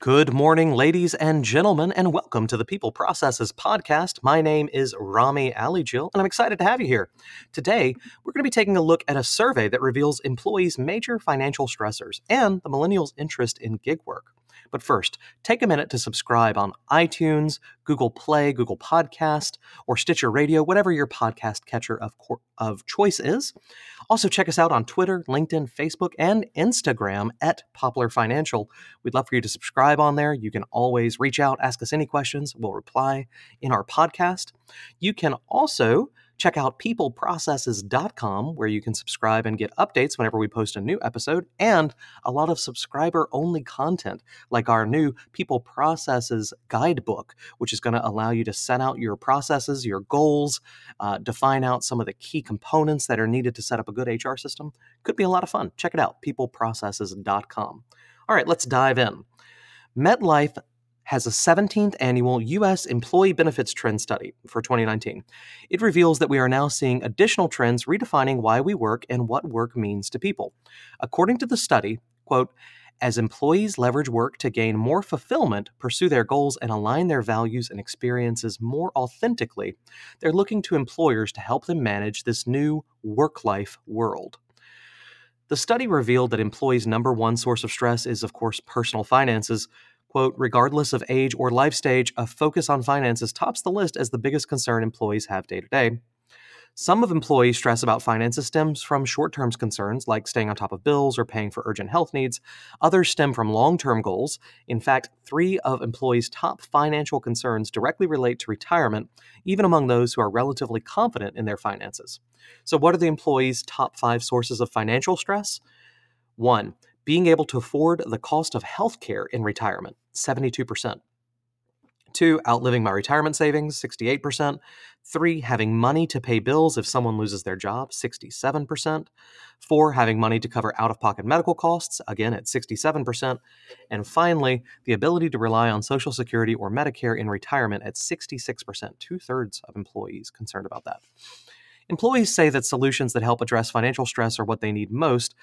Good morning, ladies and gentlemen, and welcome to the People Processes podcast. My name is Rami Alijil, and I'm excited to have you here. Today, we're going to be taking a look at a survey that reveals employees' major financial stressors and the millennials' interest in gig work. But first, take a minute to subscribe on iTunes, Google Play, Google Podcast, or Stitcher Radio, whatever your podcast catcher of, of choice is. Also, check us out on Twitter, LinkedIn, Facebook, and Instagram at Poplar Financial. We'd love for you to subscribe on there. You can always reach out, ask us any questions. We'll reply in our podcast. You can also Check out peopleprocesses.com where you can subscribe and get updates whenever we post a new episode and a lot of subscriber only content like our new People Processes guidebook, which is going to allow you to set out your processes, your goals, uh, define out some of the key components that are needed to set up a good HR system. Could be a lot of fun. Check it out, peopleprocesses.com. All right, let's dive in. MetLife has a 17th annual U.S. Employee Benefits Trend Study for 2019. It reveals that we are now seeing additional trends redefining why we work and what work means to people. According to the study, quote, as employees leverage work to gain more fulfillment, pursue their goals, and align their values and experiences more authentically, they're looking to employers to help them manage this new work life world. The study revealed that employees' number one source of stress is, of course, personal finances, quote, regardless of age or life stage, a focus on finances tops the list as the biggest concern employees have day to day. Some of employees' stress about finances stems from short term concerns like staying on top of bills or paying for urgent health needs. Others stem from long term goals. In fact, three of employees' top financial concerns directly relate to retirement, even among those who are relatively confident in their finances. So, what are the employees' top five sources of financial stress? One, being able to afford the cost of health care in retirement, 72%. Two, outliving my retirement savings, 68%. Three, having money to pay bills if someone loses their job, 67%. Four, having money to cover out of pocket medical costs, again at 67%. And finally, the ability to rely on Social Security or Medicare in retirement at 66%, two thirds of employees concerned about that. Employees say that solutions that help address financial stress are what they need most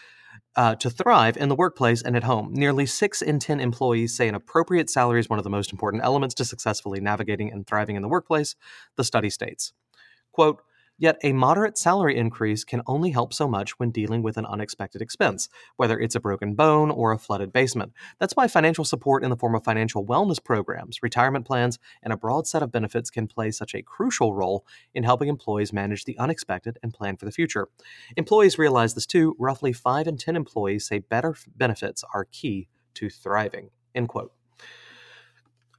uh, to thrive in the workplace and at home. Nearly 6 in 10 employees say an appropriate salary is one of the most important elements to successfully navigating and thriving in the workplace, the study states. Quote, Yet a moderate salary increase can only help so much when dealing with an unexpected expense, whether it's a broken bone or a flooded basement. That's why financial support in the form of financial wellness programs, retirement plans, and a broad set of benefits can play such a crucial role in helping employees manage the unexpected and plan for the future. Employees realize this too. Roughly 5 in 10 employees say better benefits are key to thriving. End quote.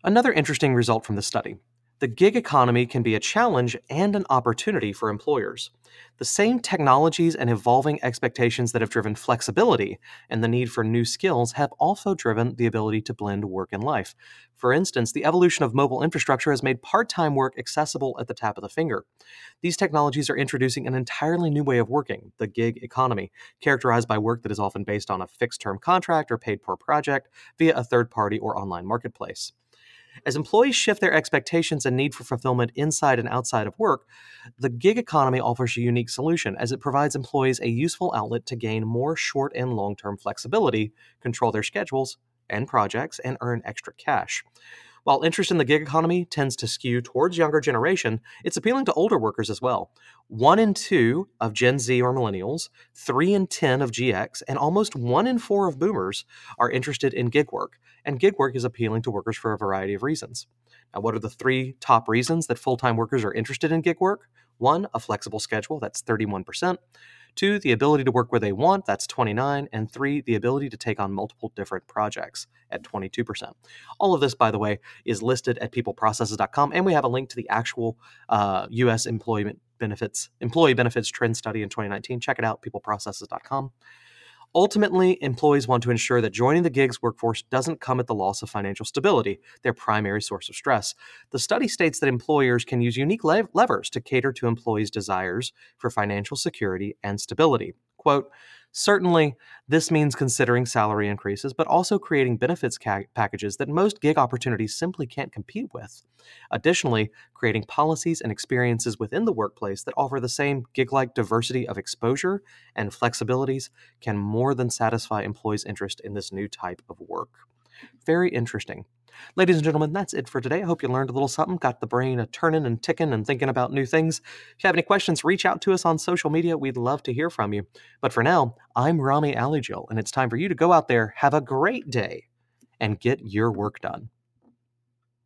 Another interesting result from the study the gig economy can be a challenge and an opportunity for employers. The same technologies and evolving expectations that have driven flexibility and the need for new skills have also driven the ability to blend work and life. For instance, the evolution of mobile infrastructure has made part time work accessible at the tap of the finger. These technologies are introducing an entirely new way of working, the gig economy, characterized by work that is often based on a fixed term contract or paid per project via a third party or online marketplace. As employees shift their expectations and need for fulfillment inside and outside of work, the gig economy offers a unique solution as it provides employees a useful outlet to gain more short and long term flexibility, control their schedules and projects, and earn extra cash. While interest in the gig economy tends to skew towards younger generation, it's appealing to older workers as well. One in two of Gen Z or millennials, three in 10 of Gen X, and almost one in four of boomers are interested in gig work. And gig work is appealing to workers for a variety of reasons. Now, what are the three top reasons that full time workers are interested in gig work? One, a flexible schedule, that's 31%. Two, the ability to work where they want, that's 29. And three, the ability to take on multiple different projects at 22%. All of this, by the way, is listed at peopleprocesses.com. And we have a link to the actual uh, U.S. employment benefits, employee benefits trend study in 2019. Check it out, peopleprocesses.com. Ultimately, employees want to ensure that joining the gigs workforce doesn't come at the loss of financial stability, their primary source of stress. The study states that employers can use unique lev- levers to cater to employees' desires for financial security and stability. Quote, Certainly, this means considering salary increases, but also creating benefits ca- packages that most gig opportunities simply can't compete with. Additionally, creating policies and experiences within the workplace that offer the same gig like diversity of exposure and flexibilities can more than satisfy employees' interest in this new type of work. Very interesting. Ladies and gentlemen, that's it for today. I hope you learned a little something, got the brain a turning and ticking and thinking about new things. If you have any questions, reach out to us on social media. We'd love to hear from you. But for now, I'm Rami Alijil, and it's time for you to go out there, have a great day, and get your work done.